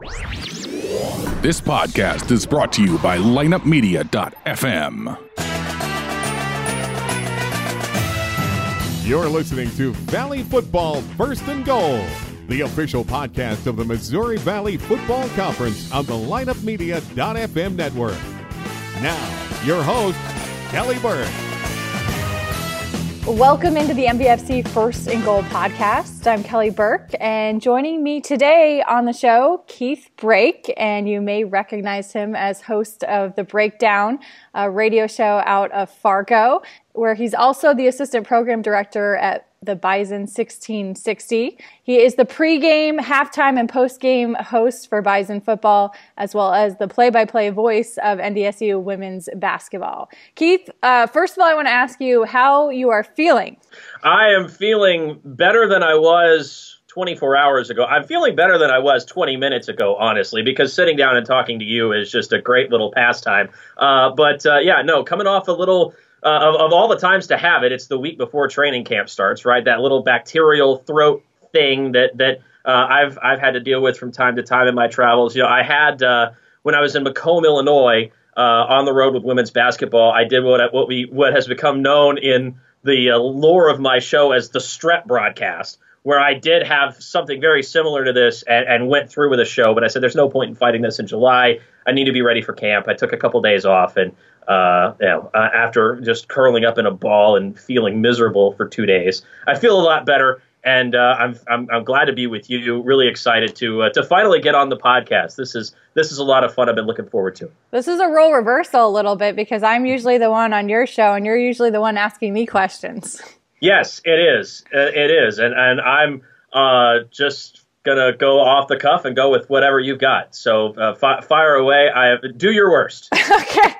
This podcast is brought to you by lineupmedia.fm. You're listening to Valley Football First and Goal, the official podcast of the Missouri Valley Football Conference on the lineupmedia.fm network. Now, your host, Kelly Burke. Welcome into the MVFC First and Goal podcast. I'm Kelly Burke, and joining me today on the show, Keith Brake, and you may recognize him as host of the Breakdown, a radio show out of Fargo, where he's also the assistant program director at the Bison 1660. He is the pregame, halftime, and postgame host for Bison football, as well as the play by play voice of NDSU women's basketball. Keith, uh, first of all, I want to ask you how you are feeling. I am feeling better than I was 24 hours ago. I'm feeling better than I was 20 minutes ago, honestly, because sitting down and talking to you is just a great little pastime. Uh, but uh, yeah, no, coming off a little uh, of, of all the times to have it, it's the week before training camp starts, right? That little bacterial throat thing that that uh, I've I've had to deal with from time to time in my travels. You know, I had uh, when I was in Macomb, Illinois, uh, on the road with women's basketball. I did what what we what has become known in the uh, lore of my show as the strep broadcast, where I did have something very similar to this and, and went through with a show. But I said, there's no point in fighting this in July. I need to be ready for camp. I took a couple days off and uh, you know, uh, after just curling up in a ball and feeling miserable for two days. I feel a lot better, and uh, I'm, I'm I'm glad to be with you. Really excited to uh, to finally get on the podcast. This is this is a lot of fun. I've been looking forward to. This is a role reversal a little bit because I'm usually the one on your show, and you're usually the one asking me questions. Yes, it is. Uh, it is, and and I'm uh, just gonna go off the cuff and go with whatever you've got. So uh, fi- fire away. I do your worst. okay.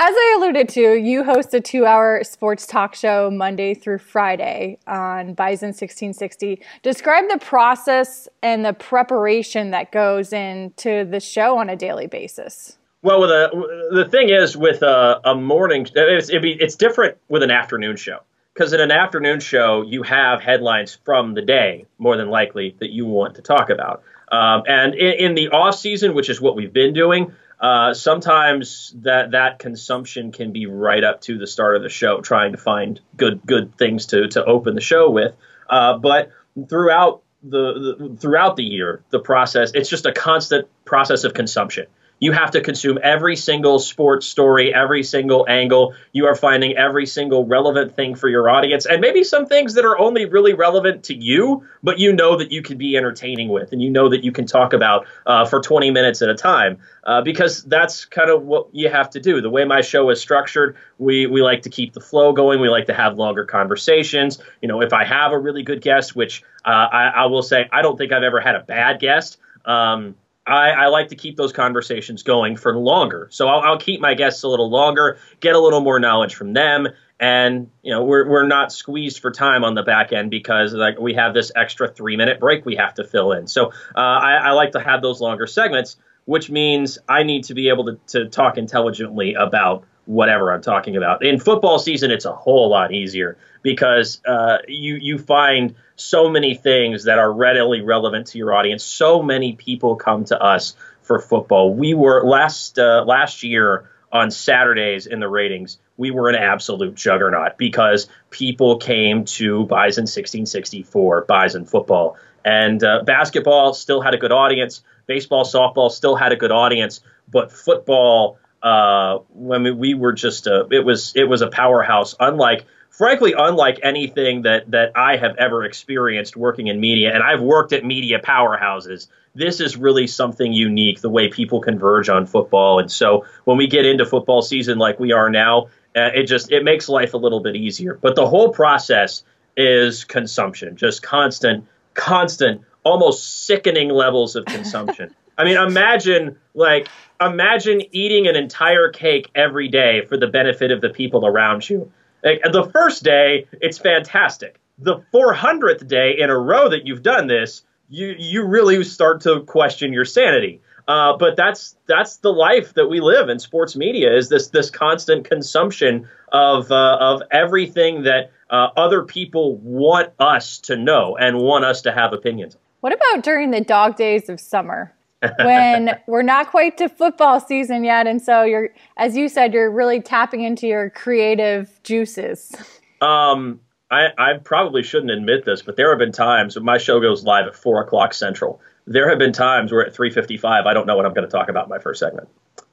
As I alluded to, you host a two-hour sports talk show Monday through Friday on Bison 1660. Describe the process and the preparation that goes into the show on a daily basis. Well, with a, the thing is with a, a morning, it's, be, it's different with an afternoon show because in an afternoon show you have headlines from the day more than likely that you want to talk about. Um, and in, in, the off season which is what we've been doing uh, sometimes that that consumption can be right up to the start of the show trying to find good good things to to open the show with. Uh, but throughout the, the throughout the year the process it's just a constant process of consumption you have to consume every single sports story, every single angle. You are finding every single relevant thing for your audience, and maybe some things that are only really relevant to you, but you know that you can be entertaining with, and you know that you can talk about uh, for 20 minutes at a time, uh, because that's kind of what you have to do. The way my show is structured, we we like to keep the flow going. We like to have longer conversations. You know, if I have a really good guest, which uh, I, I, will say, I don't think I've ever had a bad guest. Um, I, I, like to keep those conversations going for longer. So I'll, I'll, keep my guests a little longer, get a little more knowledge from them, and you know we're we're not squeezed for time on the back end because like we have this extra three minute break we have to fill in. So uh, I, I, like to have those longer segments, which means I need to be able to, to talk intelligently about whatever I'm talking about. In football season, it's a whole lot easier because uh, you you find so many things that are readily relevant to your audience. So many people come to us for football. We were last uh, last year on Saturdays in the ratings. We were an absolute juggernaut because people came to Bison 1664, Bison football, and uh, basketball still had a good audience. Baseball, softball still had a good audience, but football uh, when we, we were just a, it was it was a powerhouse. Unlike frankly, unlike anything that that I have ever experienced working in media, and I've worked at media powerhouses. This is really something unique, the way people converge on football. And so when we get into football season like we are now, uh, it just it makes life a little bit easier. But the whole process is consumption, just constant, constant, almost sickening levels of consumption. I mean, imagine like imagine eating an entire cake every day for the benefit of the people around you. Like, the first day, it's fantastic. The 400th day in a row that you've done this, you you really start to question your sanity. Uh, but that's that's the life that we live in sports media is this this constant consumption of uh, of everything that uh, other people want us to know and want us to have opinions. What about during the dog days of summer? When we're not quite to football season yet and so you're as you said you're really tapping into your creative juices um I, I probably shouldn't admit this, but there have been times when my show goes live at four o'clock central. There have been times where at three fifty-five, I don't know what I'm going to talk about in my first segment.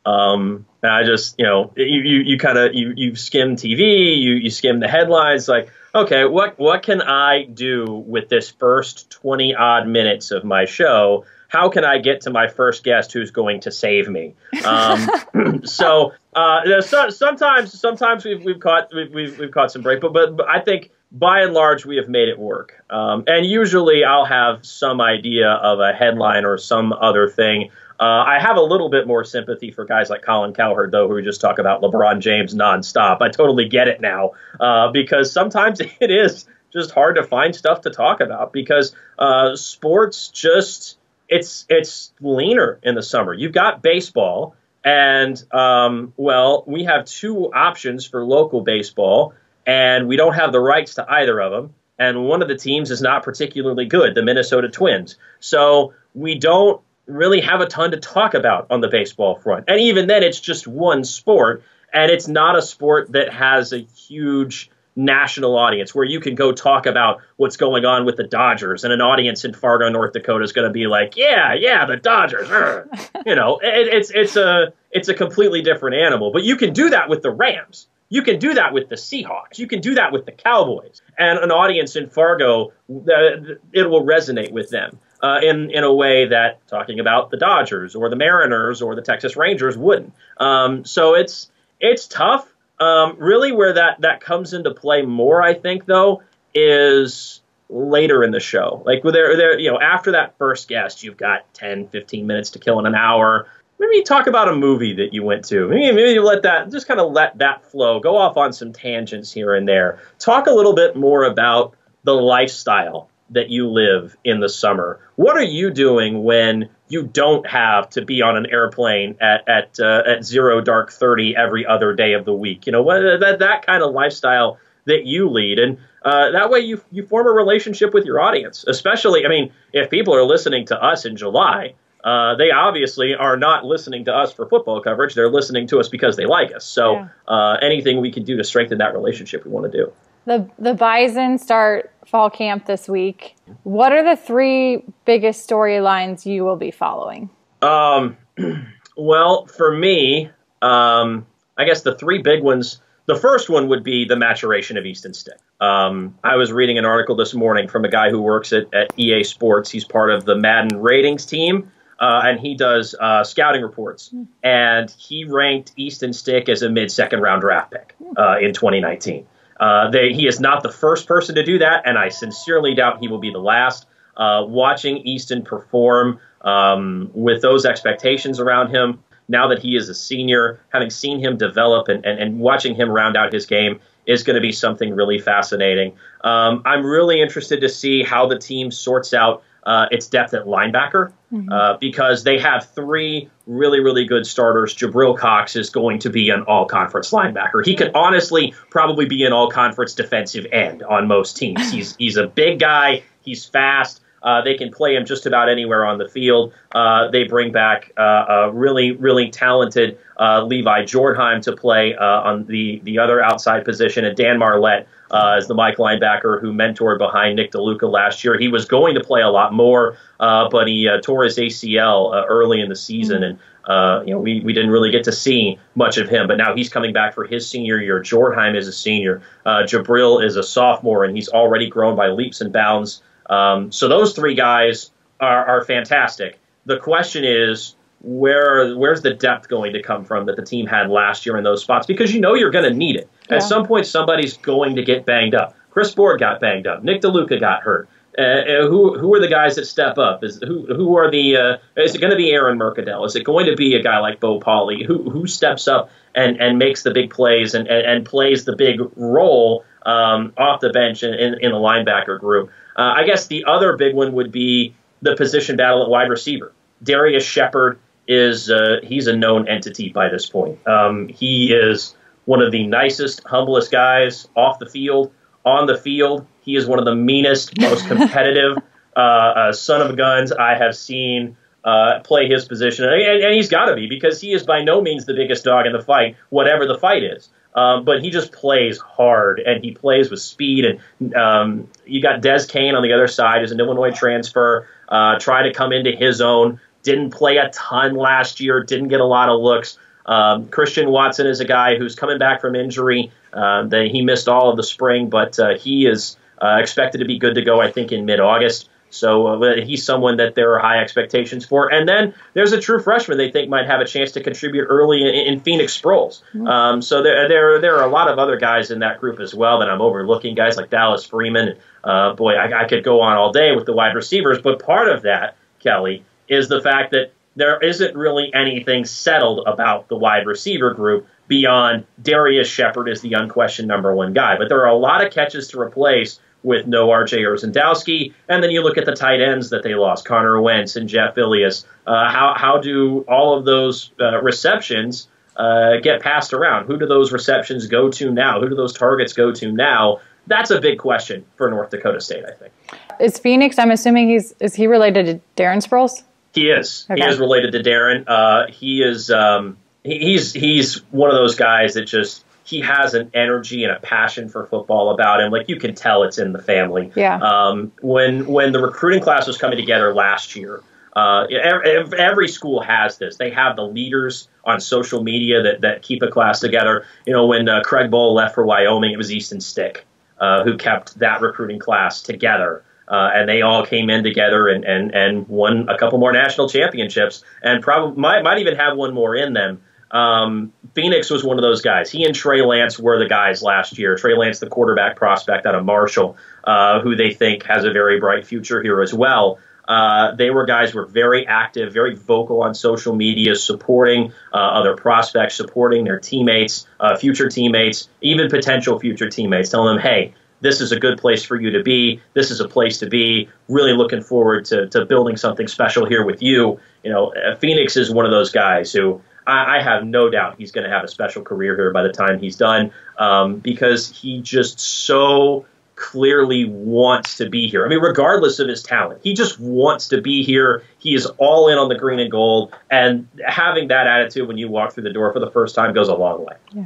Um, and I just, you know, you you, you kind of you you skim TV, you you skim the headlines, like, okay, what what can I do with this first twenty odd minutes of my show? How can I get to my first guest who's going to save me? Um, so, uh, so, sometimes sometimes we've we've caught we've we've, we've caught some break, but, but but I think by and large, we have made it work. Um, and usually I'll have some idea of a headline or some other thing. Uh, I have a little bit more sympathy for guys like Colin Cowherd, though, who just talk about LeBron James nonstop. I totally get it now uh, because sometimes it is just hard to find stuff to talk about because uh, sports just it's it's leaner in the summer. You've got baseball, and um, well, we have two options for local baseball and we don't have the rights to either of them. And one of the teams is not particularly good, the Minnesota Twins. So we don't really have a ton to talk about on the baseball front. And even then, it's just one sport, and it's not a sport that has a huge national audience where you can go talk about what's going on with the Dodgers and an audience in Fargo, North Dakota is going to be like, yeah, yeah, the Dodgers. you know, it, it's it's a it's a completely different animal. But you can do that with the Rams. You can do that with the Seahawks. You can do that with the Cowboys. And an audience in Fargo, uh, it will resonate with them uh, in, in a way that talking about the Dodgers or the Mariners or the Texas Rangers wouldn't. Um, so it's, it's tough. Um, really, where that, that comes into play more, I think, though, is later in the show. Like, there, there, you know, after that first guest, you've got 10, 15 minutes to kill in an hour maybe talk about a movie that you went to. Maybe, maybe you let that just kind of let that flow. Go off on some tangents here and there. Talk a little bit more about the lifestyle that you live in the summer. What are you doing when you don't have to be on an airplane at at uh, at zero dark thirty every other day of the week? You know what that that kind of lifestyle that you lead, and uh, that way you you form a relationship with your audience. Especially, I mean, if people are listening to us in July uh, they obviously are not listening to us for football coverage. They're listening to us because they like us. So yeah. uh, anything we can do to strengthen that relationship, we want to do. The the Bison start fall camp this week. What are the three biggest storylines you will be following? Um, well, for me, um, I guess the three big ones. The first one would be the maturation of Easton Stick. Um, I was reading an article this morning from a guy who works at, at EA Sports. He's part of the Madden ratings team uh, and he does uh, scouting reports. Mm. And he ranked Easton Stick as a mid second round draft pick uh, in 2019. Uh, they, he is not the first person to do that, and I sincerely doubt he will be the last. Uh, watching Easton perform um, with those expectations around him, now that he is a senior, having seen him develop and, and, and watching him round out his game, is going to be something really fascinating. Um, I'm really interested to see how the team sorts out uh, its depth at linebacker mm-hmm. uh, because they have three really, really good starters. Jabril Cox is going to be an all conference linebacker. He could honestly probably be an all conference defensive end on most teams. He's, he's a big guy, he's fast. Uh, they can play him just about anywhere on the field. Uh, they bring back uh, a really, really talented uh, Levi Jordheim to play uh, on the, the other outside position, and Dan Marlette uh, as the Mike linebacker who mentored behind Nick DeLuca last year. He was going to play a lot more, but he tore his ACL early in the season, and uh, you know, we, we didn't really get to see much of him, but now he's coming back for his senior year. Jordheim is a senior. Uh, Jabril is a sophomore, and he's already grown by leaps and bounds. Um, so those three guys are, are fantastic. The question is, where where's the depth going to come from that the team had last year in those spots? Because you know you're going to need it. Yeah. At some point, somebody's going to get banged up. Chris Board got banged up. Nick DeLuca got hurt. Uh, uh who who are the guys that step up? Is who who are the? Uh, is it going to be Aaron Mercadal? Is it going to be a guy like Bo Pauley? Who who steps up and, and makes the big plays and, and, and plays the big role um, off the bench in, in, in the linebacker group? Uh, I guess the other big one would be the position battle at wide receiver. Darius Shepard is uh, he's a known entity by this point. Um, he is one of the nicest, humblest guys off the field. On the field, he is one of the meanest, most competitive. uh, a son of guns I have seen uh, play his position, and, and he's got to be because he is by no means the biggest dog in the fight, whatever the fight is. Um, but he just plays hard and he plays with speed. And um, you got Des Kane on the other side, who's an Illinois transfer, uh, trying to come into his own. Didn't play a ton last year, didn't get a lot of looks. Um, Christian Watson is a guy who's coming back from injury. Uh, they, he missed all of the spring, but uh, he is uh, expected to be good to go, I think, in mid August. So uh, he's someone that there are high expectations for. And then there's a true freshman they think might have a chance to contribute early in, in Phoenix Sproles. Mm-hmm. Um, so there, there, there are a lot of other guys in that group as well that I'm overlooking, guys like Dallas Freeman. Uh, boy, I, I could go on all day with the wide receivers, but part of that, Kelly, is the fact that there isn't really anything settled about the wide receiver group beyond Darius Shepard is the unquestioned number one guy. But there are a lot of catches to replace with no RJ Urzendowski. And then you look at the tight ends that they lost, Connor Wentz and Jeff Illies. Uh, how, how do all of those uh, receptions uh, get passed around? Who do those receptions go to now? Who do those targets go to now? That's a big question for North Dakota State, I think. Is Phoenix, I'm assuming he's, is he related to Darren Sproles? He is. Okay. He is related to Darren. Uh, he is, um, he's, he's one of those guys that just, he has an energy and a passion for football about him. Like you can tell it's in the family. Yeah. Um, when when the recruiting class was coming together last year, uh, every, every school has this. They have the leaders on social media that, that keep a class together. You know, when uh, Craig Bohl left for Wyoming, it was Easton Stick uh, who kept that recruiting class together. Uh, and they all came in together and, and, and won a couple more national championships, and probably might, might even have one more in them. Um, Phoenix was one of those guys. He and Trey Lance were the guys last year. Trey Lance, the quarterback prospect out of Marshall, uh, who they think has a very bright future here as well. Uh, they were guys who were very active, very vocal on social media, supporting uh, other prospects, supporting their teammates, uh, future teammates, even potential future teammates, telling them, hey, this is a good place for you to be. This is a place to be. Really looking forward to, to building something special here with you. You know, uh, Phoenix is one of those guys who I, I have no doubt he's going to have a special career here by the time he's done um, because he just so clearly wants to be here. I mean, regardless of his talent, he just wants to be here. He is all in on the green and gold, and having that attitude when you walk through the door for the first time goes a long way. Yeah.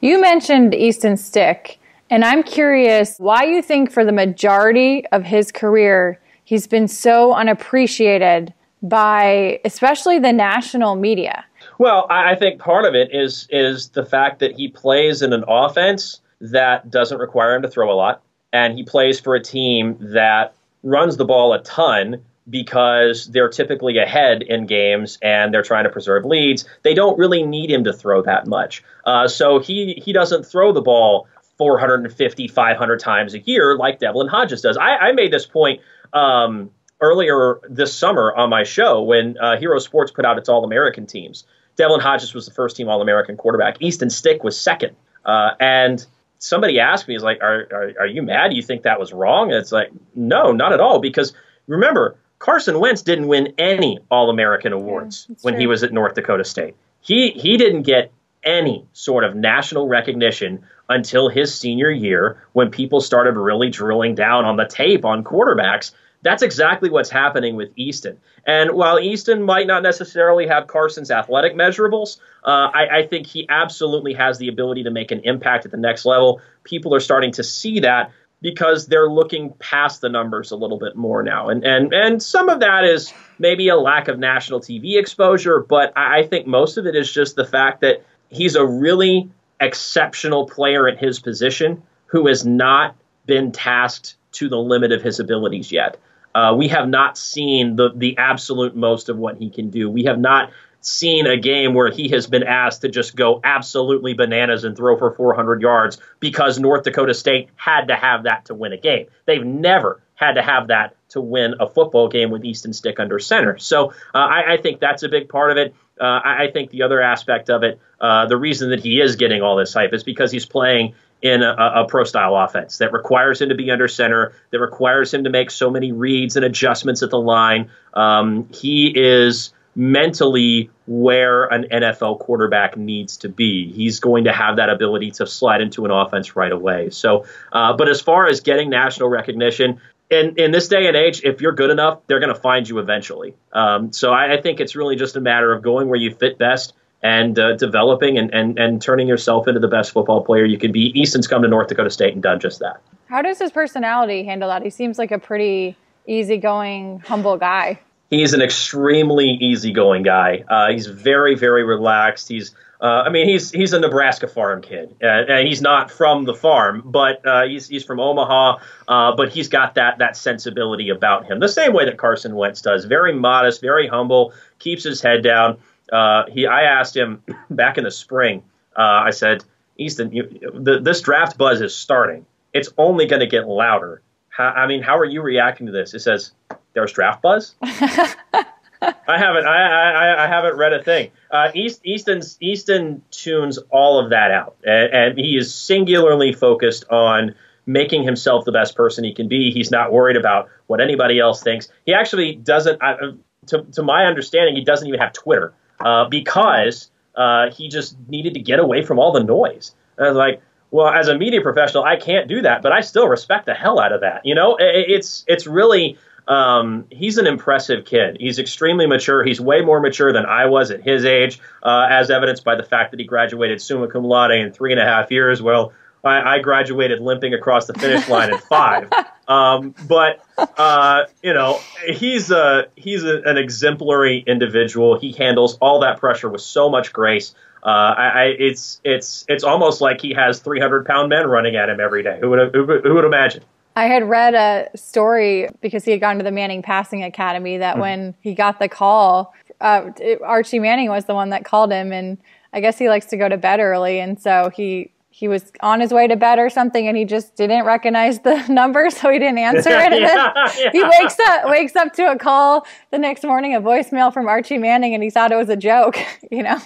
You mentioned Easton Stick, and I'm curious why you think for the majority of his career he's been so unappreciated by especially the national media. Well, I think part of it is is the fact that he plays in an offense that doesn't require him to throw a lot, and he plays for a team that runs the ball a ton because they're typically ahead in games and they're trying to preserve leads. They don't really need him to throw that much, uh, so he he doesn't throw the ball 450, 500 times a year like Devlin Hodges does. I, I made this point. Um, earlier this summer on my show when uh, Hero Sports put out its All American teams. Devlin Hodges was the first team All American quarterback. Easton Stick was second. Uh, and somebody asked me, "Is like, are, are, are you mad? Do you think that was wrong?" And it's like, no, not at all. Because remember, Carson Wentz didn't win any All American awards yeah, when true. he was at North Dakota State. He he didn't get any sort of national recognition until his senior year when people started really drilling down on the tape on quarterbacks that's exactly what's happening with Easton. And while Easton might not necessarily have Carson's athletic measurables, uh, I, I, think he absolutely has the ability to make an impact at the next level. People are starting to see that because they're looking past the numbers a little bit more now. And and and some of that is maybe a lack of national TV exposure, but I think most of it is just the fact that he's a really exceptional player at his position who has not been tasked to the limit of his abilities yet. Uh, we have not seen the the absolute most of what he can do. We have not seen a game where he has been asked to just go absolutely bananas and throw for 400 yards because North Dakota State had to have that to win a game. They've never had to have that to win a football game with Easton Stick under center. So uh, I, I, think that's a big part of it. Uh, I, I, think the other aspect of it, uh, the reason that he is getting all this hype is because he's playing in a, a, pro style offense that requires him to be under center, that requires him to make so many reads and adjustments at the line. Um, he is mentally where an NFL quarterback needs to be. He's going to have that ability to slide into an offense right away. So, uh, but as far as getting national recognition, in in this day and age, if you're good enough, they're going to find you eventually. Um, so I, I, think it's really just a matter of going where you fit best and uh, developing and, and and turning yourself into the best football player you can be. Easton's come to North Dakota State and done just that. How does his personality handle that? He seems like a pretty easygoing, humble guy. He's an extremely easygoing guy. Uh, he's very, very relaxed. He's uh, I mean, he's he's a Nebraska farm kid, and, and he's not from the farm, but uh, he's he's from Omaha. Uh, but he's got that that sensibility about him, the same way that Carson Wentz does. Very modest, very humble, keeps his head down. Uh, he, I asked him back in the spring. Uh, I said, Easton, you, the, this draft buzz is starting. It's only going to get louder. How, I mean, how are you reacting to this? It says there's draft buzz. I haven't. I, I, I haven't read a thing. Uh, East, Easton's Easton tunes all of that out, and, and, he is singularly focused on making himself the best person he can be. He's not worried about what anybody else thinks. He actually doesn't. Uh, to, to my understanding, he doesn't even have Twitter uh, because uh, he just needed to get away from all the noise. And I was like, well, as a media professional, I can't do that, but I still respect the hell out of that. You know, it, it's it's really um, he's an impressive kid. He's extremely mature. He's way more mature than I was at his age, uh, as evidenced by the fact that he graduated summa cum laude in three and a half years. Well, I, I graduated limping across the finish line at five. Um, but uh, you know, he's a he's a, an exemplary individual. He handles all that pressure with so much grace. Uh, I, I, it's it's it's almost like he has 300 pound men running at him every day. Who would who, who would imagine? I had read a story because he had gone to the Manning Passing Academy that mm when he got the call, uh, Archie Manning was the one that called him, and I guess he likes to go to bed early, and so he he was on his way to bed or something, and he just didn't recognize the number, so he didn't answer it. And yeah, yeah. he wakes up wakes up to a call the next morning, a voicemail from Archie Manning, and he thought it was a joke, you know.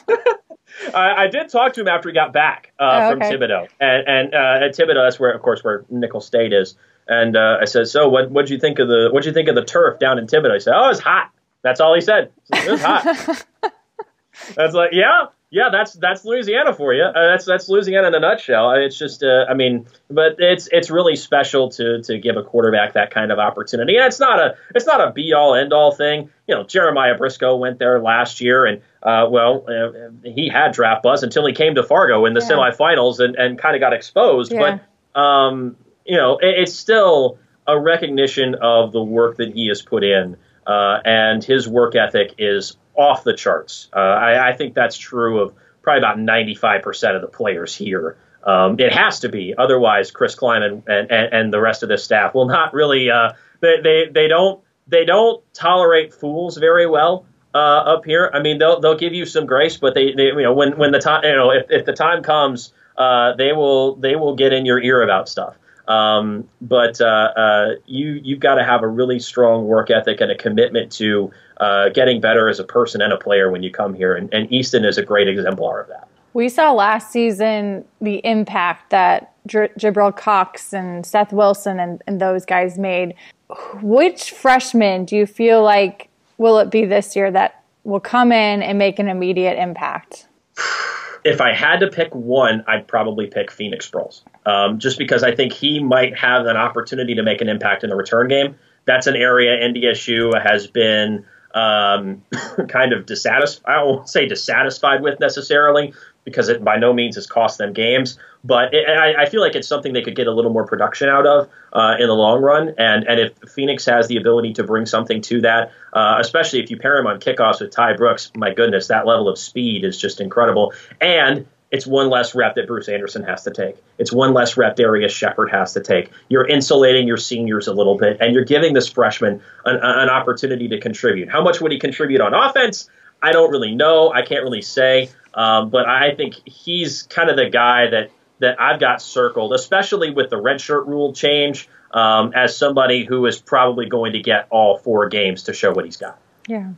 I, I, did talk to him after he got back uh, oh, okay. from Thibodaux, and, and uh, at Thibodaux, that's where, of course, where Nicholls State is. And uh, I said, "So what? What'd you think of the? What'd you think of the turf down in Thibodaux?" I said, "Oh, it's hot." That's all he said. It was hot. that's like, yeah, yeah. That's that's Louisiana for you. Uh, that's that's Louisiana in a nutshell. It's just, uh, I mean, but it's it's really special to to give a quarterback that kind of opportunity. And it's not a it's not a be all end all thing. You know, Jeremiah Briscoe went there last year, and uh, well, uh, he had draft buzz until he came to Fargo in the yeah. semifinals and and kind of got exposed. Yeah. But um, you know, it, it's still a recognition of the work that he has put in, uh, and his work ethic is off the charts. Uh, I, I, think that's true of probably about 95% of the players here. Um, it has to be, otherwise, Chris Klieman and, and, and, the rest of this staff will not really. Uh, they, they they don't they don't tolerate fools very well. Uh, up here, I mean, they'll they'll give you some grace, but they, they you know when when the time you know if, if the time comes, uh, they will they will get in your ear about stuff. Um, but uh, uh, you you've got to have a really strong work ethic and a commitment to uh, getting better as a person and a player when you come here. And, and, Easton is a great exemplar of that. We saw last season the impact that J- Jabril Cox and Seth Wilson and, and those guys made. Which freshman do you feel like will it be this year that will come in and make an immediate impact? If I had to pick one, I'd probably pick Phoenix Sproles, um, just because I think he might have an opportunity to make an impact in the return game. That's an area NDSU has been um, kind of dissatisfied. I won't say dissatisfied with necessarily, because it by no means has cost them games. But it, I, I, feel like it's something they could get a little more production out of uh, in the long run. And and if Phoenix has the ability to bring something to that, uh, especially if you pair him on kickoffs with Ty Brooks, my goodness, that level of speed is just incredible. And it's one less rep that Bruce Anderson has to take. It's one less rep Darius Shepard has to take. You're insulating your seniors a little bit, and you're giving this freshman an, an opportunity to contribute. How much would he contribute on offense? I don't really know. I can't really say. Um, but I think he's kind of the guy that that I've got circled, especially with the redshirt rule change, um, as somebody who is probably going to get all four games to show what he's got. Yeah.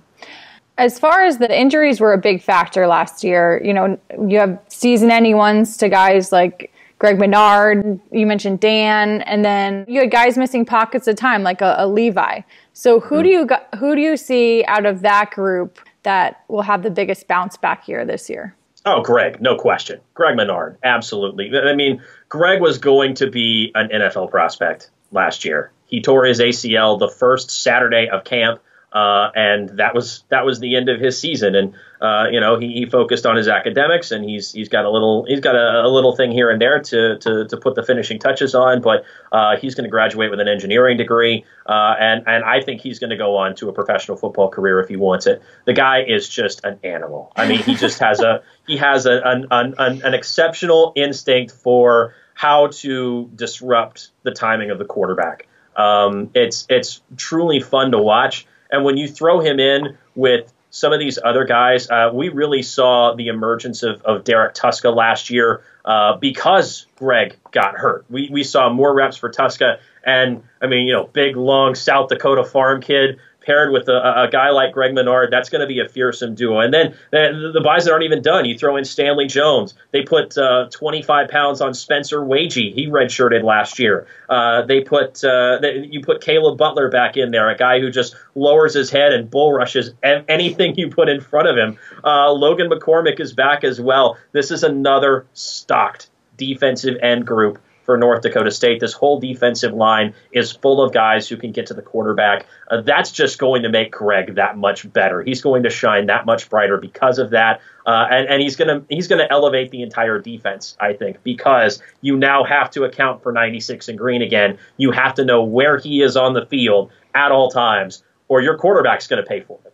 As far as the injuries were a big factor last year, you know, you have season-ending ones to guys like Greg Menard, you mentioned Dan, and then you had guys missing pockets of time like a, a Levi. So who mm-hmm. do you who do you see out of that group that will have the biggest bounce back year this year? Oh, Greg, no question. Greg Menard, absolutely. I mean, Greg was going to be an NFL prospect last year. He tore his ACL the first Saturday of camp. Uh, and that was that was the end of his season. And uh, you know he, he, focused on his academics, and he's he's got a little he's got a, a little thing here and there to to, to put the finishing touches on. But uh, he's going to graduate with an engineering degree, uh, and and I think he's going to go on to a professional football career if he wants it. The guy is just an animal. I mean, he just has a he has a, an, an, an exceptional instinct for how to disrupt the timing of the quarterback. Um, it's it's truly fun to watch. And when you throw him in with some of these other guys, uh, we really saw the emergence of, of Derrek Tuszka last year uh, because Greg got hurt. We, we saw more reps for Tuszka. And I mean, you know, big, long South Dakota farm kid paired with a, a guy like Greg Menard, that's going to be a fearsome duo. And then the, the Bison aren't even done. You throw in Stanley Jones. They put uh, 25 pounds on Spencer Waege. He redshirted last year. Uh, they put uh, they, you put Caleb Butler back in there, a guy who just lowers his head and bull rushes anything you put in front of him. Uh, Logan McCormick is back as well. This is another stocked defensive end group for North Dakota State. This whole defensive line is full of guys who can get to the quarterback. Uh, that's just going to make Greg that much better. He's going to shine that much brighter because of that, uh, and, and he's to he's to elevate the entire defense. I think because you now have to account for 96 and Green again. You have to know where he is on the field at all times, or your quarterback's going to pay for it.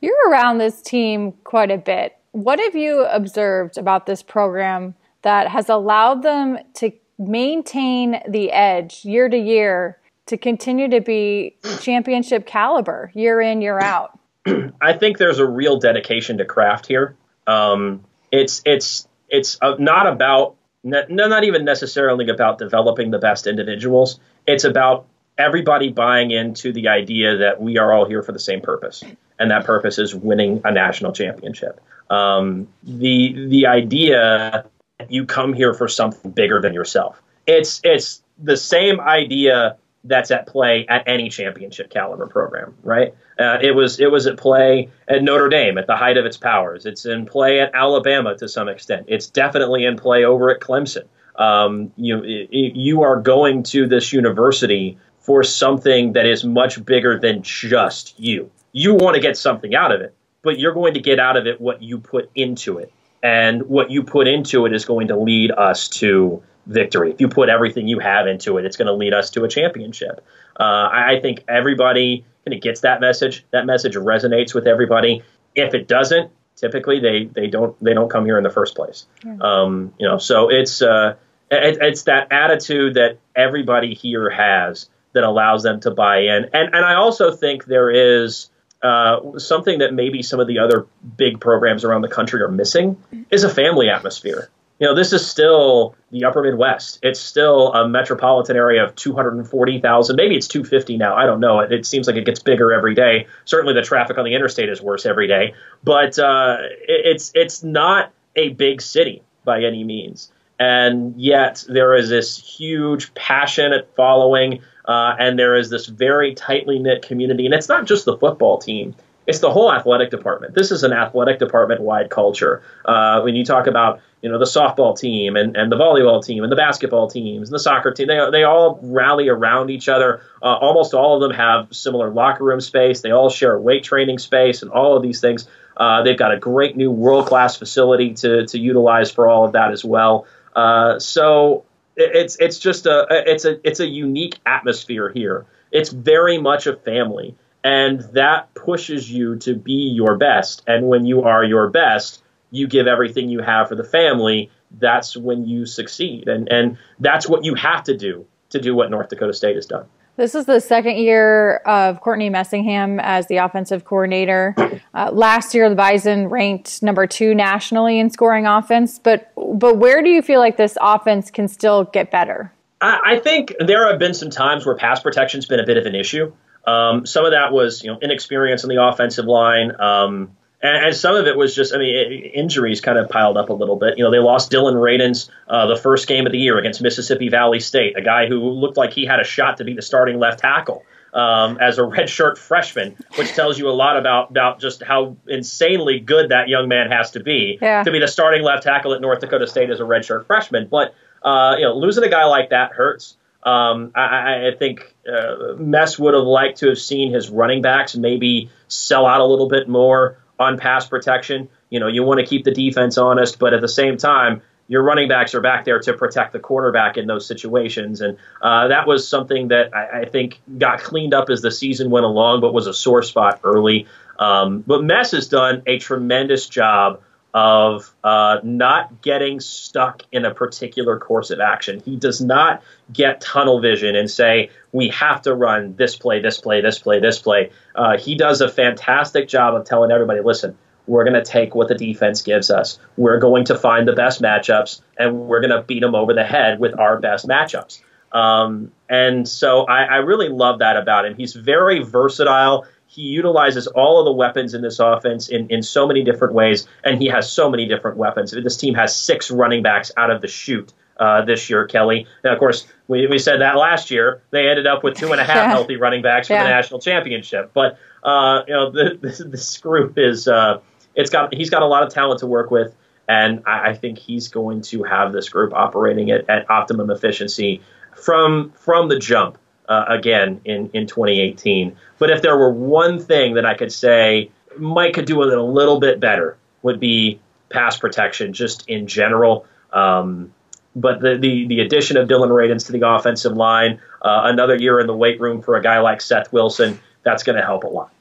You're around this team quite a bit. What have you observed about this program that has allowed them to maintain the edge year to year to continue to be championship caliber year in year out? I think there's a real dedication to craft here. Um, it's it's it's uh, not about ne- not even necessarily about developing the best individuals. It's about everybody buying into the idea that we are all here for the same purpose, and that purpose is winning a national championship. Um, the the idea you come here for something bigger than yourself. It's it's the same idea that's at play at any championship caliber program, right? Uh, it was it was at play at Notre Dame at the height of its powers. It's in play at Alabama to some extent. It's definitely in play over at Clemson. Um, you you are going to this university for something that is much bigger than just you. You want to get something out of it, but you're going to get out of it what you put into it and what you put into it is going to lead us to victory. If you put everything you have into it, it's going to lead us to a championship. Uh, I, I think everybody kind of gets that message. That message resonates with everybody. If it doesn't, typically they, they don't they don't come here in the first place. Yeah. Um, you know, so it's uh, it, it's that attitude that everybody here has that allows them to buy in. And and I also think there is uh, something that maybe some of the other big programs around the country are missing is a family atmosphere. You know, this is still the upper Midwest. It's still a metropolitan area of 240,000. Maybe it's 250 now. I don't know. It, it, seems like it gets bigger every day. Certainly the traffic on the interstate is worse every day. But uh, it, it's, it's not a big city by any means. And yet there is this huge passionate following uh, and there is this very tightly knit community. And it's not just the football team, it's the whole athletic department. This is an athletic department wide culture. Uh, when you talk about you know the softball team and, and the volleyball team and the basketball teams and the soccer team, they, they all rally around each other. Uh, almost all of them have similar locker room space. They all share weight training space and all of these things. Uh, they've got a great new world class facility to, to utilize for all of that as well. Uh, so it's it's just a it's a it's a unique atmosphere here. It's very much a family, and that pushes you to be your best. And when you are your best, you give everything you have for the family. That's when you succeed, and and that's what you have to do to do what North Dakota State has done. This is the second year of Courtney Messingham as the offensive coordinator. Uh, last year, the Bison ranked number two nationally in scoring offense. But but where do you feel like this offense can still get better? I, I think there have been some times where pass protection's been a bit of an issue. Um, some of that was you know inexperience on the offensive line. Um, and, and, some of it was just, I mean, it, injuries kind of piled up a little bit. You know, they lost Dillon Radunz uh, the first game of the year against Mississippi Valley State, a guy who looked like he had a shot to be the starting left tackle. Um, as a redshirt freshman, which tells you a lot about about just how insanely good that young man has to be yeah. to be the starting left tackle at North Dakota State as a redshirt freshman. But uh, you know, losing a guy like that hurts. Um, I, I, think uh, Mess would have liked to have seen his running backs maybe sell out a little bit more on pass protection. You know, you want to keep the defense honest, but at the same time, your running backs are back there to protect the quarterback in those situations. And uh, that was something that I, I, think got cleaned up as the season went along, but was a sore spot early. Um, but Mess has done a tremendous job of uh, not getting stuck in a particular course of action. He does not get tunnel vision and say, we have to run this play, this play, this play, this play. Uh, he does a fantastic job of telling everybody, listen, we're going to take what the defense gives us. We're going to find the best matchups, and we're going to beat them over the head with our best matchups. Um, and so I, I really love that about him. He's very versatile he utilizes all of the weapons in this offense in, in so many different ways, and he has so many different weapons. This team has six running backs out of the chute uh, this year, Kelly. And of course, we, we said that last year. They ended up with two and a half yeah. healthy running backs for yeah. the national championship. But uh, you know, the, this, this group is uh, it's got he's got a lot of talent to work with, and I, I think he's going to have this group operating at, at optimum efficiency from from the jump uh, again in, in 2018. But if there were one thing that I could say Mike could do it a little bit better, would be pass protection just in general. Um, but the, the, the addition of Dillon Radunz to the offensive line, uh, another year in the weight room for a guy like Seth Wilson, that's going to help a lot.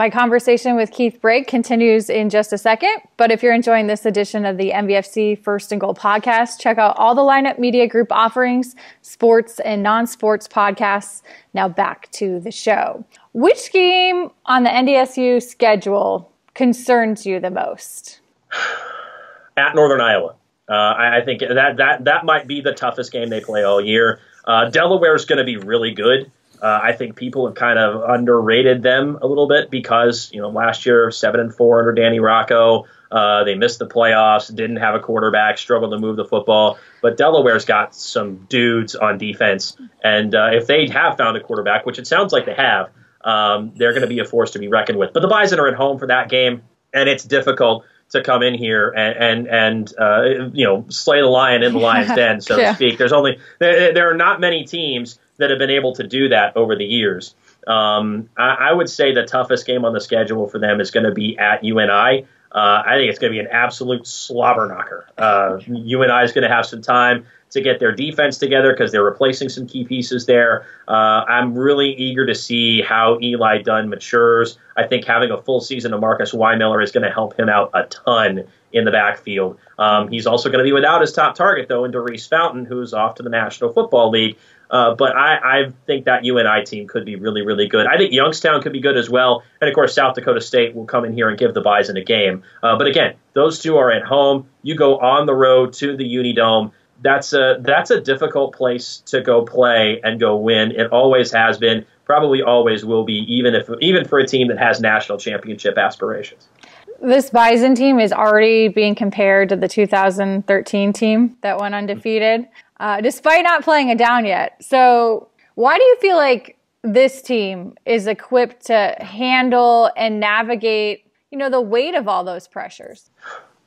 My conversation with Keith Brake continues in just a second. But if you're enjoying this edition of the MVFC First and Goal podcast, check out all the lineup media group offerings, sports and non sports podcasts. Now back to the show. Which game on the NDSU schedule concerns you the most? At Northern Iowa. Uh, I, I, think that, that, that might be the toughest game they play all year. Uh, Delaware is going to be really good. Uh, I think people have kind of underrated them a little bit because you know last year seven and four under Danny Rocco. Uh, they missed the playoffs, didn't have a quarterback, struggled to move the football. But Delaware's got some dudes on defense, and uh, if they have found a quarterback, which it sounds like they have, um, they're going to be a force to be reckoned with. But the Bison are at home for that game, and it's difficult to come in here and and and uh, you know slay the lion in the lion's den, so yeah. to speak. There's only there, there are not many teams that have been able to do that over the years. Um, I, I, would say the toughest game on the schedule for them is going to be at UNI. Uh, I think it's going to be an absolute slobber knocker. Uh, UNI is going to have some time to get their defense together because they're replacing some key pieces there. Uh, I'm really eager to see how Eli Dunn matures. I think having a full season of Marcus Weymiller is going to help him out a ton in the backfield. Um, he's also going to be without his top target, though, in Daurice Fountain, who's off to the National Football League. Uh, but I, I, think that UNI team could be really, really good. I think Youngstown could be good as well. And of course, South Dakota State will come in here and give the Bison a game. Uh, but again, those two are at home. You go on the road to the Unidome. That's a that's a difficult place to go play and go win. It always has been, probably always will be, even if even for a team that has national championship aspirations. This Bison team is already being compared to the 2013 team that went undefeated uh, despite not playing it down yet. So, why do you feel like this team is equipped to handle and navigate, you know, the weight of all those pressures?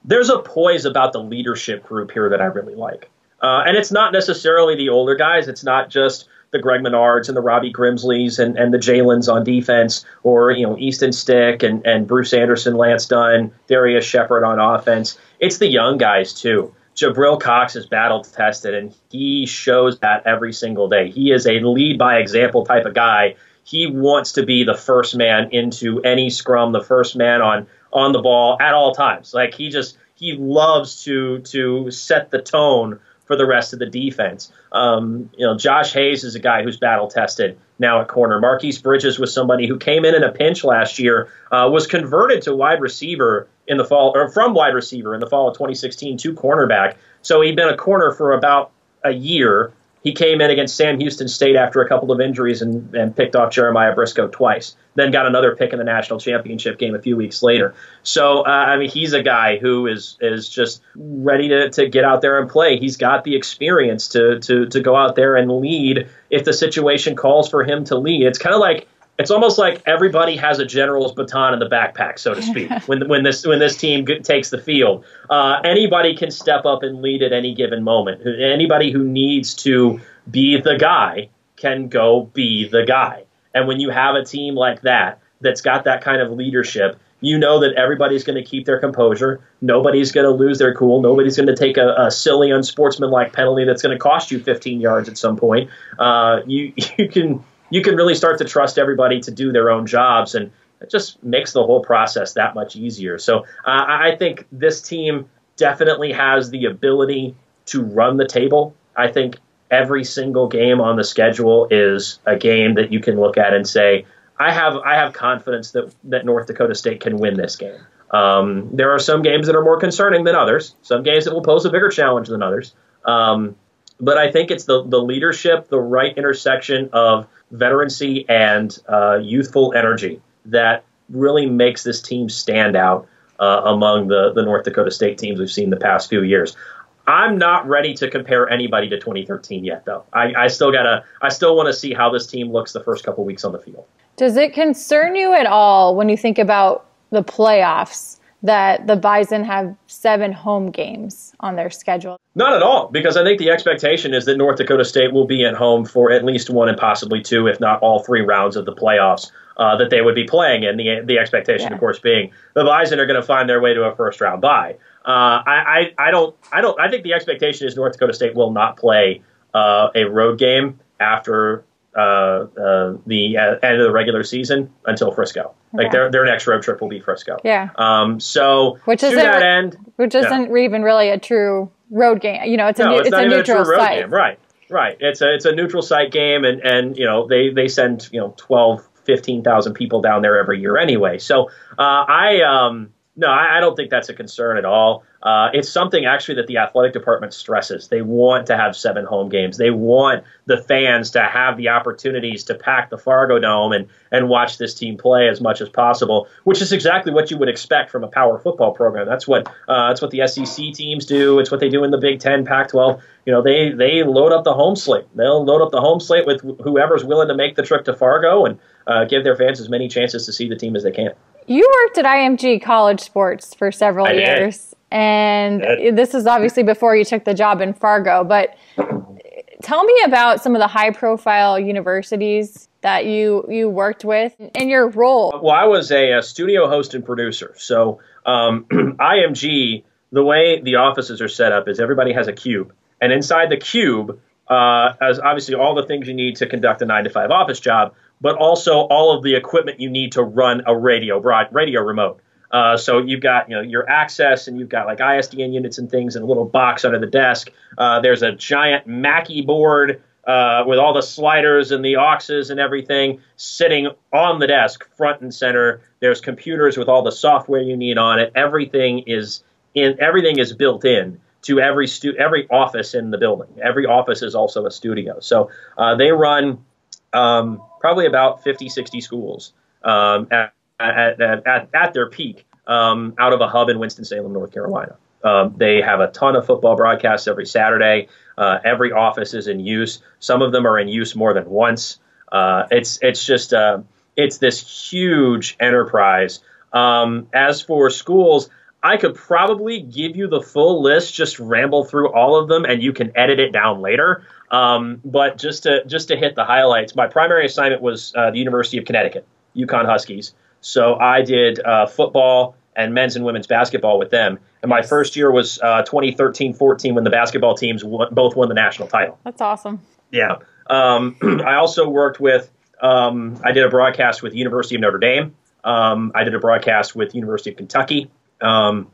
There's a poise about the leadership group here that I really like. Uh, and it's not necessarily the older guys. It's not just the Greg Menards and the Robbie Grimsleys and, and the Jalen's on defense, or you know Easton Stick and, and Bruce Anderson, Lance Dunn, Darius Shepard on offense. It's the young guys too. Jabril Cox is battle tested, and he shows that every single day. He is a lead by example type of guy. He wants to be the first man into any scrum, the first man on on the ball at all times. Like he just he loves to to set the tone for the rest of the defense. Um, you know, Josh Hayes is a guy who's battle tested now at corner. Marquise Bridges was somebody who came in in a pinch last year, uh, was converted to wide receiver in the fall, or from wide receiver in the fall of 2016 to cornerback. So he'd been a corner for about a year. He came in against Sam Houston State after a couple of injuries and, and picked off Jeremiah Briscoe twice. Then got another pick in the national championship game a few weeks later. So uh, I mean, he's a guy who is is just ready to, to get out there and play. He's got the experience to to to go out there and lead if the situation calls for him to lead. It's kind of like it's almost like everybody has a general's baton in the backpack, so to speak. when when this when this team takes the field, uh, anybody can step up and lead at any given moment. Anybody who needs to be the guy can go be the guy. And when you have a team like that that's got that kind of leadership, you know that everybody's going to keep their composure. Nobody's going to lose their cool. Nobody's going to take a, a, silly, unsportsmanlike penalty that's going to cost you 15 yards at some point. Uh, you you can you can really start to trust everybody to do their own jobs, and it just makes the whole process that much easier. So uh, I think this team definitely has the ability to run the table. I think every single game on the schedule is a game that you can look at and say, I have I have confidence that that North Dakota State can win this game. Um, there are some games that are more concerning than others. Some games that will pose a bigger challenge than others. Um, but I think it's the the leadership, the right intersection of veterancy and uh, youthful energy that really makes this team stand out uh, among the the North Dakota State teams we've seen the past few years. I'm not ready to compare anybody to 2013 yet, though. I, I still gotta, I still want to see how this team looks the first couple weeks on the field. Does it concern you at all when you think about the playoffs that the Bison have seven home games on their schedule? Not at all, because I think the expectation is that North Dakota State will be at home for at least one and possibly two, if not all three rounds of the playoffs uh, that they would be playing. And the the expectation, yeah. of course, being the Bison are going to find their way to a first round bye. Uh, I, I, I don't I don't I think the expectation is North Dakota State will not play uh, a road game after uh, uh, the uh, end of the regular season until Frisco. Like their their next road trip will be Frisco. Yeah. Um. So which is that end, which isn't yeah. even really a true road game. You know, it's a no, it's, it's a neutral a site. Game. Right. Right. It's a it's a neutral site game, and and you know they they send you know 12, 15,000 people down there every year anyway. So uh, I um no, I, I don't think that's a concern at all. Uh, it's something actually that the athletic department stresses. They want to have seven home games. They want the fans to have the opportunities to pack the Fargo Dome and, and watch this team play as much as possible, which is exactly what you would expect from a power football program. That's what uh, that's what the SEC teams do. It's what they do in the Big Ten, Pac-12. You know, they they load up the home slate. They'll load up the home slate with whoever's willing to make the trip to Fargo and uh, give their fans as many chances to see the team as they can. You worked at IMG College Sports for several I years. Did. And this is obviously before you took the job in Fargo, but tell me about some of the high profile universities that you you worked with and your role. Well, I was a, a studio host and producer. So um, IMG, the way the offices are set up is everybody has a cube, and inside the cube, uh, as obviously all the things you need to conduct a nine to five office job, but also all of the equipment you need to run a radio broad radio remote. Uh, so you've got you know your access and you've got like ISDN units and things and a little box under the desk. Uh, there's a giant Mackie board uh, with all the sliders and the auxes and everything sitting on the desk, front and center. There's computers with all the software you need on it. Everything is in. Everything is built in to every stu- every office in the building. Every office is also a studio. So uh, they run um, probably about 50, 60 schools um, at at, at, at their peak um, out of a hub in Winston-Salem, North Carolina. Um, they have a ton of football broadcasts every Saturday. Uh, every office is in use. Some of them are in use more than once. Uh, it's it's just uh, it's this huge enterprise. Um, as for schools, I could probably give you the full list, just ramble through all of them, and you can edit it down later. Um, but just to just to hit the highlights, my primary assignment was uh, the University of Connecticut, UConn Huskies. So I did uh, football and men's and women's basketball with them. And my first year was uh, 2013-14 when the basketball teams both won the national title. That's awesome. Yeah. Um, I also worked with. Um, I did a broadcast with University of Notre Dame. Um, I did a broadcast with University of Kentucky. Um,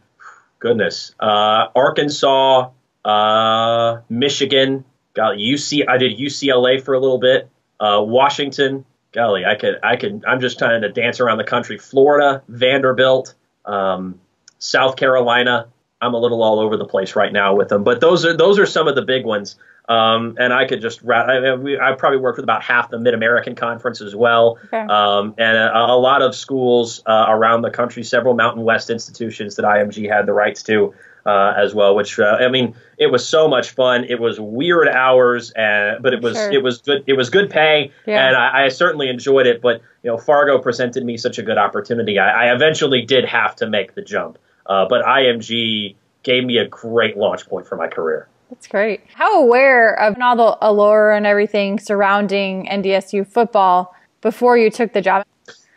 goodness, uh, Arkansas, uh, Michigan. Got UC. I did UCLA for a little bit. Uh, Washington, golly, I could, I could, I'm just trying to dance around the country. Florida, Vanderbilt, um, South Carolina. I'm a little all over the place right now with them, but those are those are some of the big ones. Um, and I could just I, I probably worked with about half the Mid American Conference as well, okay. um, and a, a, lot of schools uh, around the country, several Mountain West institutions that IMG had the rights to uh, as well. Which uh, I mean, it was so much fun. It was weird hours, and but it was sure. it was good. It was good pay, yeah. and I, I, certainly enjoyed it. But you know, Fargo presented me such a good opportunity. I, I eventually did have to make the jump, uh, but IMG gave me a great launch point for my career. That's great. How aware of all the allure and everything surrounding NDSU football before you took the job?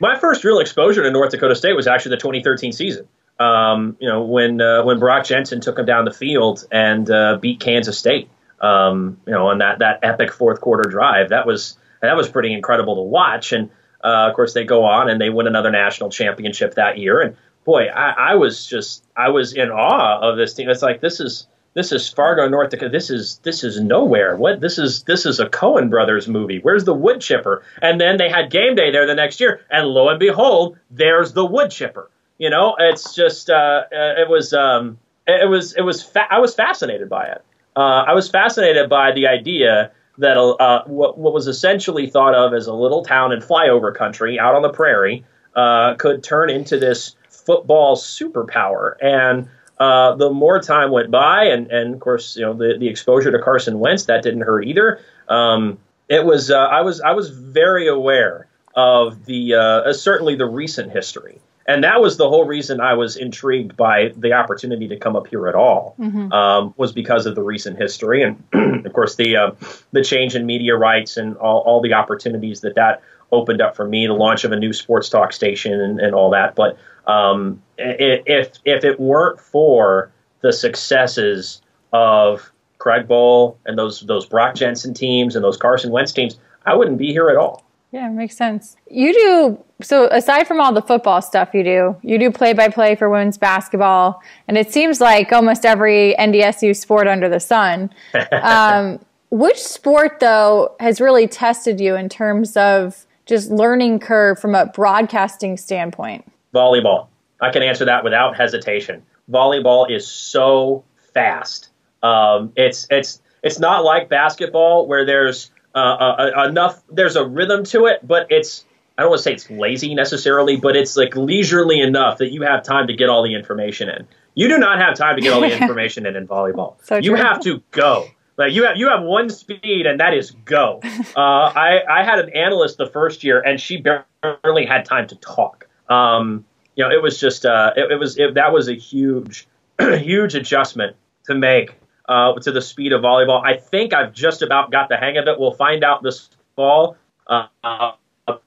My first real exposure to North Dakota State was actually the 2013 season. Um, you know, when uh, when Brock Jensen took him down the field and uh, beat Kansas State. Um, you know, on that that epic fourth quarter drive, that was that was pretty incredible to watch. And uh, of course, they go on and they win another national championship that year. And boy, I, I was just I was in awe of this team. It's like this is this is Fargo, North Dakota. This is this is nowhere. What this is this is a Coen Brothers movie. Where's the wood chipper? And then they had game day there the next year, and lo and behold, there's the wood chipper. You know, it's just uh, it was um, it was it was fa- I was fascinated by it. Uh, I was fascinated by the idea that uh, what, what was essentially thought of as a little town in flyover country out on the prairie uh, could turn into this football superpower. And uh, the more time went by, and, and of course, you know, the, the exposure to Carson Wentz that didn't hurt either. Um, it was uh, I was I was very aware of the uh, certainly the recent history and that was the whole reason I was intrigued by the opportunity to come up here at all. Mm-hmm. Um, was because of the recent history and, of course, the uh, the change in media rights and all, all the opportunities that that opened up for me, the launch of a new sports talk station and, and all that. But um, if if it weren't for the successes of Craig Bohl and those those Brock Jensen teams and those Carson Wentz teams, I wouldn't be here at all. Yeah, makes sense. You do so aside from all the football stuff you do, you do play by play for women's basketball, and it seems like almost every NDSU sport under the sun. Um, which sport though has really tested you in terms of just learning curve from a broadcasting standpoint? Volleyball. I can answer that without hesitation. Volleyball is so fast. Um, it's it's it's not like basketball where there's uh, uh, enough. There's a rhythm to it, but it's I don't want to say it's lazy necessarily, but it's like leisurely enough that you have time to get all the information in. You do not have time to get all the information in in volleyball. So you have to go. Like you have you have one speed, and that is go. Uh, I I had an analyst the first year, and she barely had time to talk. Um, you know, it was just uh, it, it was it, that was a huge huge adjustment to make uh, to the speed of volleyball. I think I've just about got the hang of it. We'll find out this fall. Uh, I'm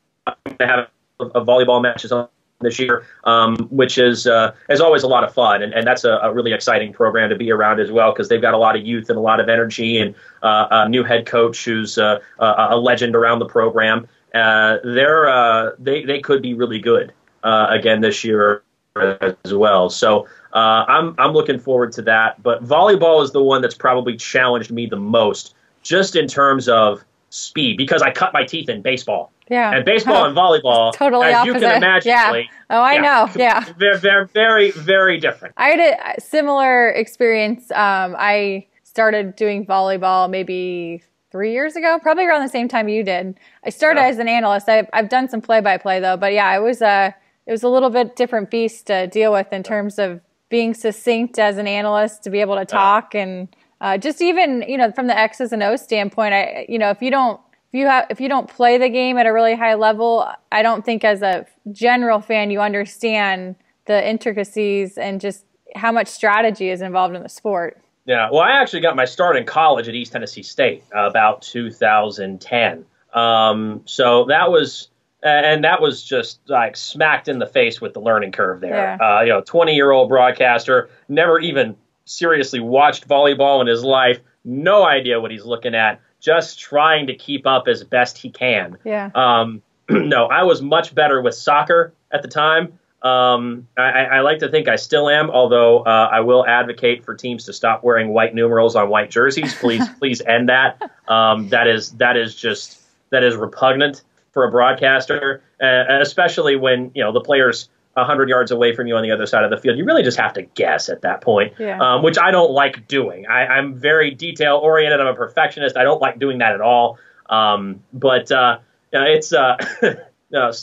going to have a, a volleyball matches on this year, um, which is uh, is always a lot of fun, and, and that's a, a really exciting program to be around as well because they've got a lot of youth and a lot of energy, and uh, a new head coach who's uh, a legend around the program. Uh, they're uh, they they could be really good uh, again this year as well. So uh, I'm I'm looking forward to that. But volleyball is the one that's probably challenged me the most, just in terms of speed, because I cut my teeth in baseball. Yeah. And baseball oh, and volleyball, totally as opposite. you can imagine, yeah. Oh, I yeah, know. Yeah. They're, they're very, very different. I had a similar experience. Um, I started doing volleyball maybe three years ago, probably around the same time you did. I started yeah. as an analyst. I've, I've done some play by play though, but yeah, I was a it was a little bit different beast to deal with in terms of being succinct as an analyst to be able to talk and uh, just even you know from the X's and O's standpoint, I you know if you don't if you have if you don't play the game at a really high level, I don't think as a general fan you understand the intricacies and just how much strategy is involved in the sport. Yeah, well, I actually got my start in college at East Tennessee State uh, about 2010. Um, so that was and that was just like smacked in the face with the learning curve there. Yeah. Uh, you know, 20 year old broadcaster, never even seriously watched volleyball in his life, no idea what he's looking at, just trying to keep up as best he can. Yeah. Um, no, I was much better with soccer at the time. Um, I, I, like to think I still am, although uh, I will advocate for teams to stop wearing white numerals on white jerseys. Please, please end that. Um, that is that is just that is repugnant for a broadcaster, uh, especially when you know the players. 100 yards away from you on the other side of the field. You really just have to guess at that point, yeah. um, which I don't like doing. I, am very detail oriented. I'm a perfectionist. I don't like doing that at all. Um, but uh, it's uh,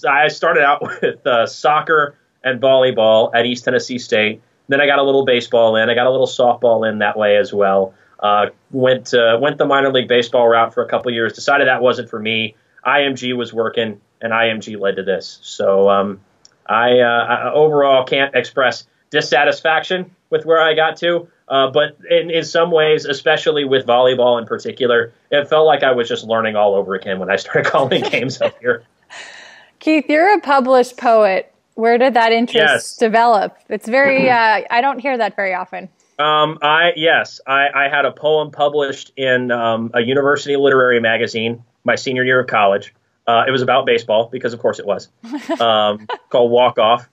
I started out with uh, soccer and volleyball at East Tennessee State. Then I got a little baseball in. I got a little softball in that way as well. Uh, went uh, went the minor league baseball route for a couple years. Decided that wasn't for me. IMG was working, and IMG led to this. So um, I, uh, I, overall can't express dissatisfaction with where I got to. Uh, but in, in some ways, especially with volleyball in particular, it felt like I was just learning all over again when I started calling games up here. Keith, you're a published poet. Where did that interest Yes. develop? It's very, uh, I don't hear that very often. Um, I yes, I, I had a poem published in um, a university literary magazine my senior year of college. Uh, it was about baseball because, of course, it was um, called Walk Off,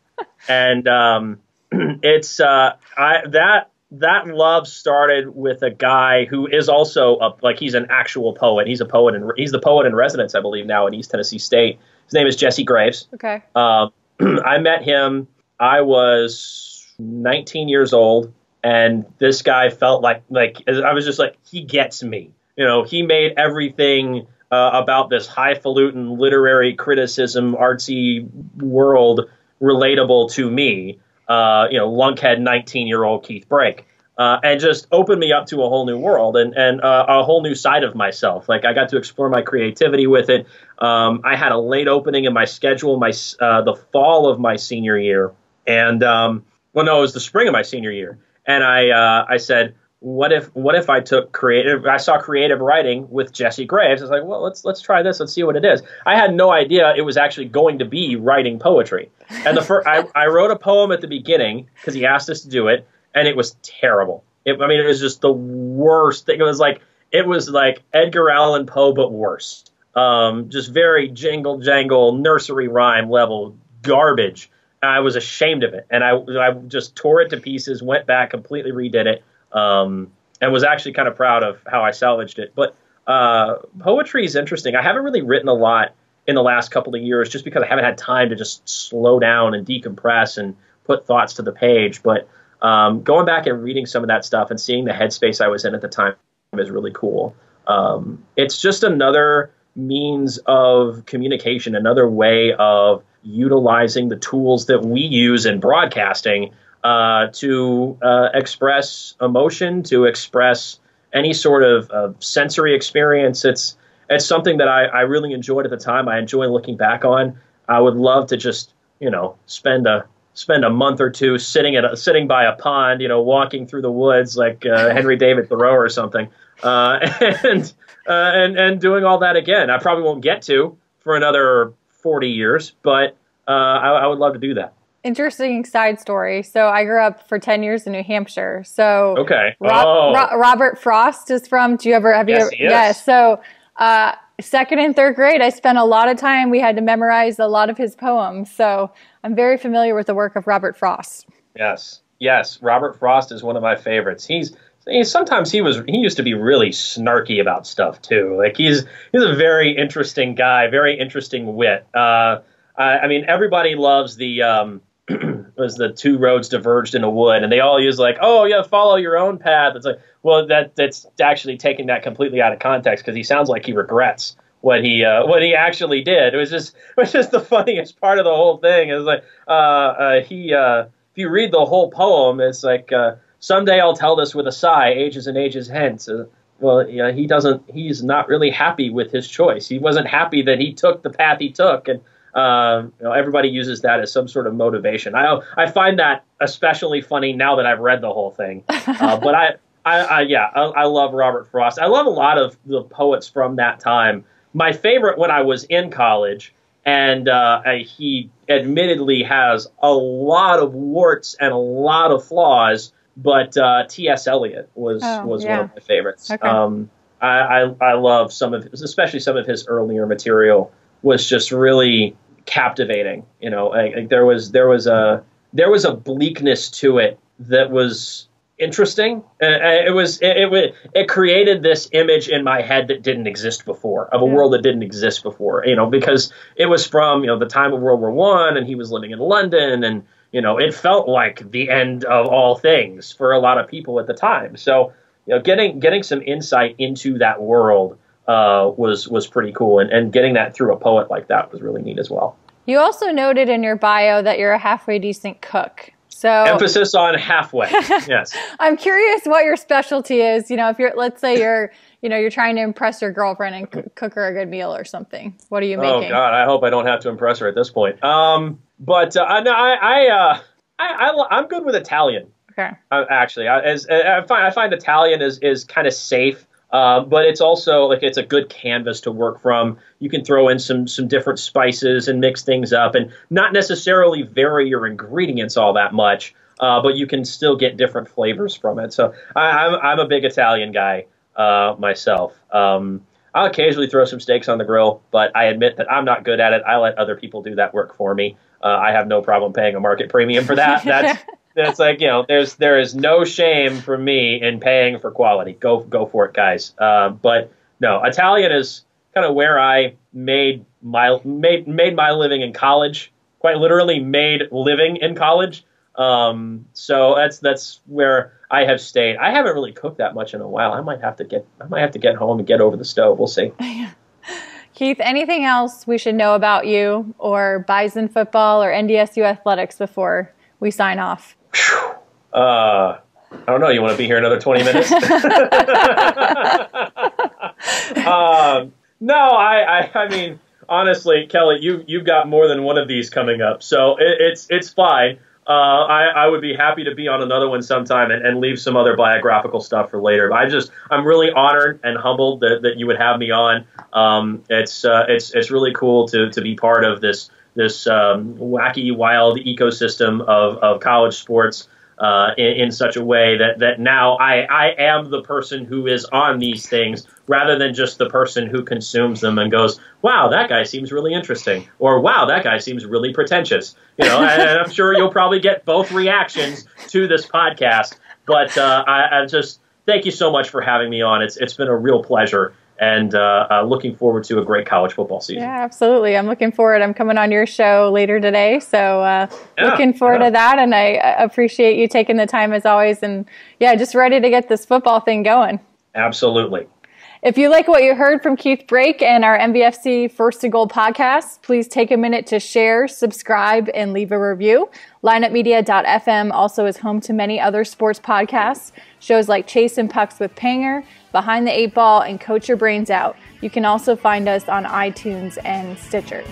and um, it's uh, I that that love started with a guy who is also a, like he's an actual poet. He's a poet and he's the poet in residence, I believe, now at East Tennessee State. His name is Jesse Graves. Okay. Um, I met him. I was 19 years old, and this guy felt like like I was just like he gets me. You know, he made everything uh, about this highfalutin literary criticism, artsy world relatable to me. Uh, you know, lunkhead 19 year old Keith Brake. Uh, and just opened me up to a whole new world and, and uh, a whole new side of myself. Like I got to explore my creativity with it. Um, I had a late opening in my schedule, my uh, the fall of my senior year, and um, well, no, it was the spring of my senior year. And I uh, I said, what if what if I took creative? I saw creative writing with Jesse Graves. I was like, well, let's let's try this. Let's see what it is. I had no idea it was actually going to be writing poetry. And the first, I, I wrote a poem at the beginning because he asked us to do it, and it was terrible. It, I mean, it was just the worst thing. It was like it was like Edgar Allan Poe, but worse. Um, just very jingle jangle nursery rhyme level garbage. I was ashamed of it, and I I just tore it to pieces. Went back, completely redid it, um, and was actually kind of proud of how I salvaged it. But uh, poetry is interesting. I haven't really written a lot in the last couple of years, just because I haven't had time to just slow down and decompress and put thoughts to the page. But um, going back and reading some of that stuff and seeing the headspace I was in at the time is really cool. Um, it's just another means of communication, another way of utilizing the tools that we use in broadcasting uh, to uh, express emotion, to express any sort of uh, sensory experience. It's it's something that I, I really enjoyed at the time. I enjoy looking back on. I would love to just you know spend a spend a month or two sitting at a, sitting by a pond, you know, walking through the woods like uh, Henry David Thoreau or something, uh, and uh, and and doing all that again. I probably won't get to for another forty years, but uh, I, I would love to do that. Interesting side story. So I grew up for 10 years in New Hampshire. So Okay. Rob, oh, Ro- Robert Frost is from. Do you ever have you? Yes, ever, he. Yeah. So uh, second and third grade, I spent a lot of time. We had to memorize a lot of his poems. So I'm very familiar with the work of Robert Frost. yes, yes. Robert Frost is one of my favorites. He's he, sometimes he was he used to be really snarky about stuff too. Like he's he's a very interesting guy, very interesting wit. Uh, I, I mean, everybody loves the um, was the two roads diverged in a wood, and they all use like, oh yeah, follow your own path. It's like, well, that that's actually taking that completely out of context because he sounds like he regrets what he uh, what he actually did. It was just it was just the funniest part of the whole thing. Was like uh, uh, he uh, if you read the whole poem, it's like uh, someday I'll tell this with a sigh, ages and ages hence. Uh, well, he doesn't. He's not really happy with his choice. He wasn't happy that he took the path he took, and um, you know, everybody uses that as some sort of motivation. I I find that especially funny now that I've read the whole thing. Uh, but I, I, I yeah, I, I love Robert Frost. I love a lot of the poets from that time. My favorite when I was in college, and uh, I- he admittedly has a lot of warts and a lot of flaws. But uh, T.S. Eliot was Oh, was yeah. one of my favorites. Okay. Um, I, I I love some of his, especially some of his earlier material was just really captivating. You know, like, like there was there was a there was a bleakness to it that was interesting. Uh, uh, it was it, it it created this image in my head that didn't exist before of a Yeah. world that didn't exist before. You know, because it was from you know the time of World War One, and he was living in London, and you know it felt like the end of all things for a lot of people at the time. So you know, getting getting some insight into that world uh, was was pretty cool, and, and getting that through a poet like that was really neat as well. You also noted in your bio that you're a halfway decent cook. So Emphasis on halfway. yes. I'm curious what your specialty is. You know, if you're, let's say you're, you know, you're trying to impress your girlfriend and c- cook her a good meal or something. What are you making? Oh? God, I hope I don't have to impress her at this point. Um, but uh, I, no, I, I, uh, I, I, I'm good with Italian. Okay. Uh, actually, I, as, I find I find Italian is is kind of safe. Uh, but it's also like it's a good canvas to work from. You can throw in some some different spices and mix things up, and not necessarily vary your ingredients all that much. Uh, but you can still get different flavors from it. So I, am I'm, I'm a big Italian guy uh, myself. Um, I'll occasionally throw some steaks on the grill, but I admit that I'm not good at it. I let other people do that work for me. Uh, I have no problem paying a market premium for that. That's that's like you know, there's there is no shame for me in paying for quality. Go go for it, guys. Uh, but no, Italian is kind of where I made my made made my living in college. Quite literally, made living in college. Um, so that's that's where I have stayed. I haven't really cooked that much in a while. I might have to get I might have to get home and get over the stove. We'll see. Keith, anything else we should know about you or Bison football or NDSU athletics before we sign off? Uh, I don't know. You want to be here another 20 minutes? um, no, I, I, I mean, honestly, Kelly, you, you've got more than one of these coming up. So it, it's, it's fine. Uh, I, I, would be happy to be on another one sometime and, and, leave some other biographical stuff for later. But I just I'm really honored and humbled that, that you would have me on. Um, it's uh, it's it's really cool to to be part of this this um, wacky wild ecosystem of, of college sports uh, in, in, such a way that, that now I, I am the person who is on these things rather than just the person who consumes them and goes, wow, that guy seems really interesting, or wow, that guy seems really pretentious. You know, and, I'm sure you'll probably get both reactions to this podcast. But uh, I, I just thank you so much for having me on. It's it's been a real pleasure and uh, uh, looking forward to a great college football season. Yeah, absolutely. I'm looking forward. I'm coming on your show later today, so uh, yeah, looking forward yeah. to that. And I appreciate you taking the time as always. And yeah, just ready to get this football thing going. Absolutely. If you like what you heard from Keith Brake and our MVFC First and Goal podcast, please take a minute to share, subscribe, and leave a review. LineupMedia.fm also is home to many other sports podcasts, shows like Chase and Pucks with Panger, Behind the Eight Ball, and Coach Your Brains Out. You can also find us on iTunes and Stitcher.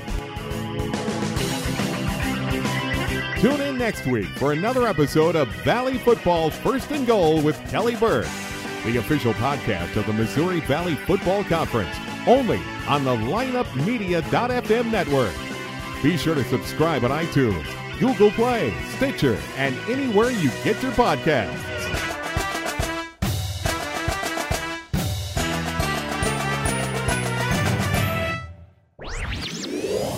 Tune in next week for another episode of Valley Football's First and Goal with Kelly Burke the official podcast of the Missouri Valley Football Conference, only on the lineupmedia.fm network. Be sure to subscribe on iTunes, Google Play, Stitcher, and anywhere you get your podcasts.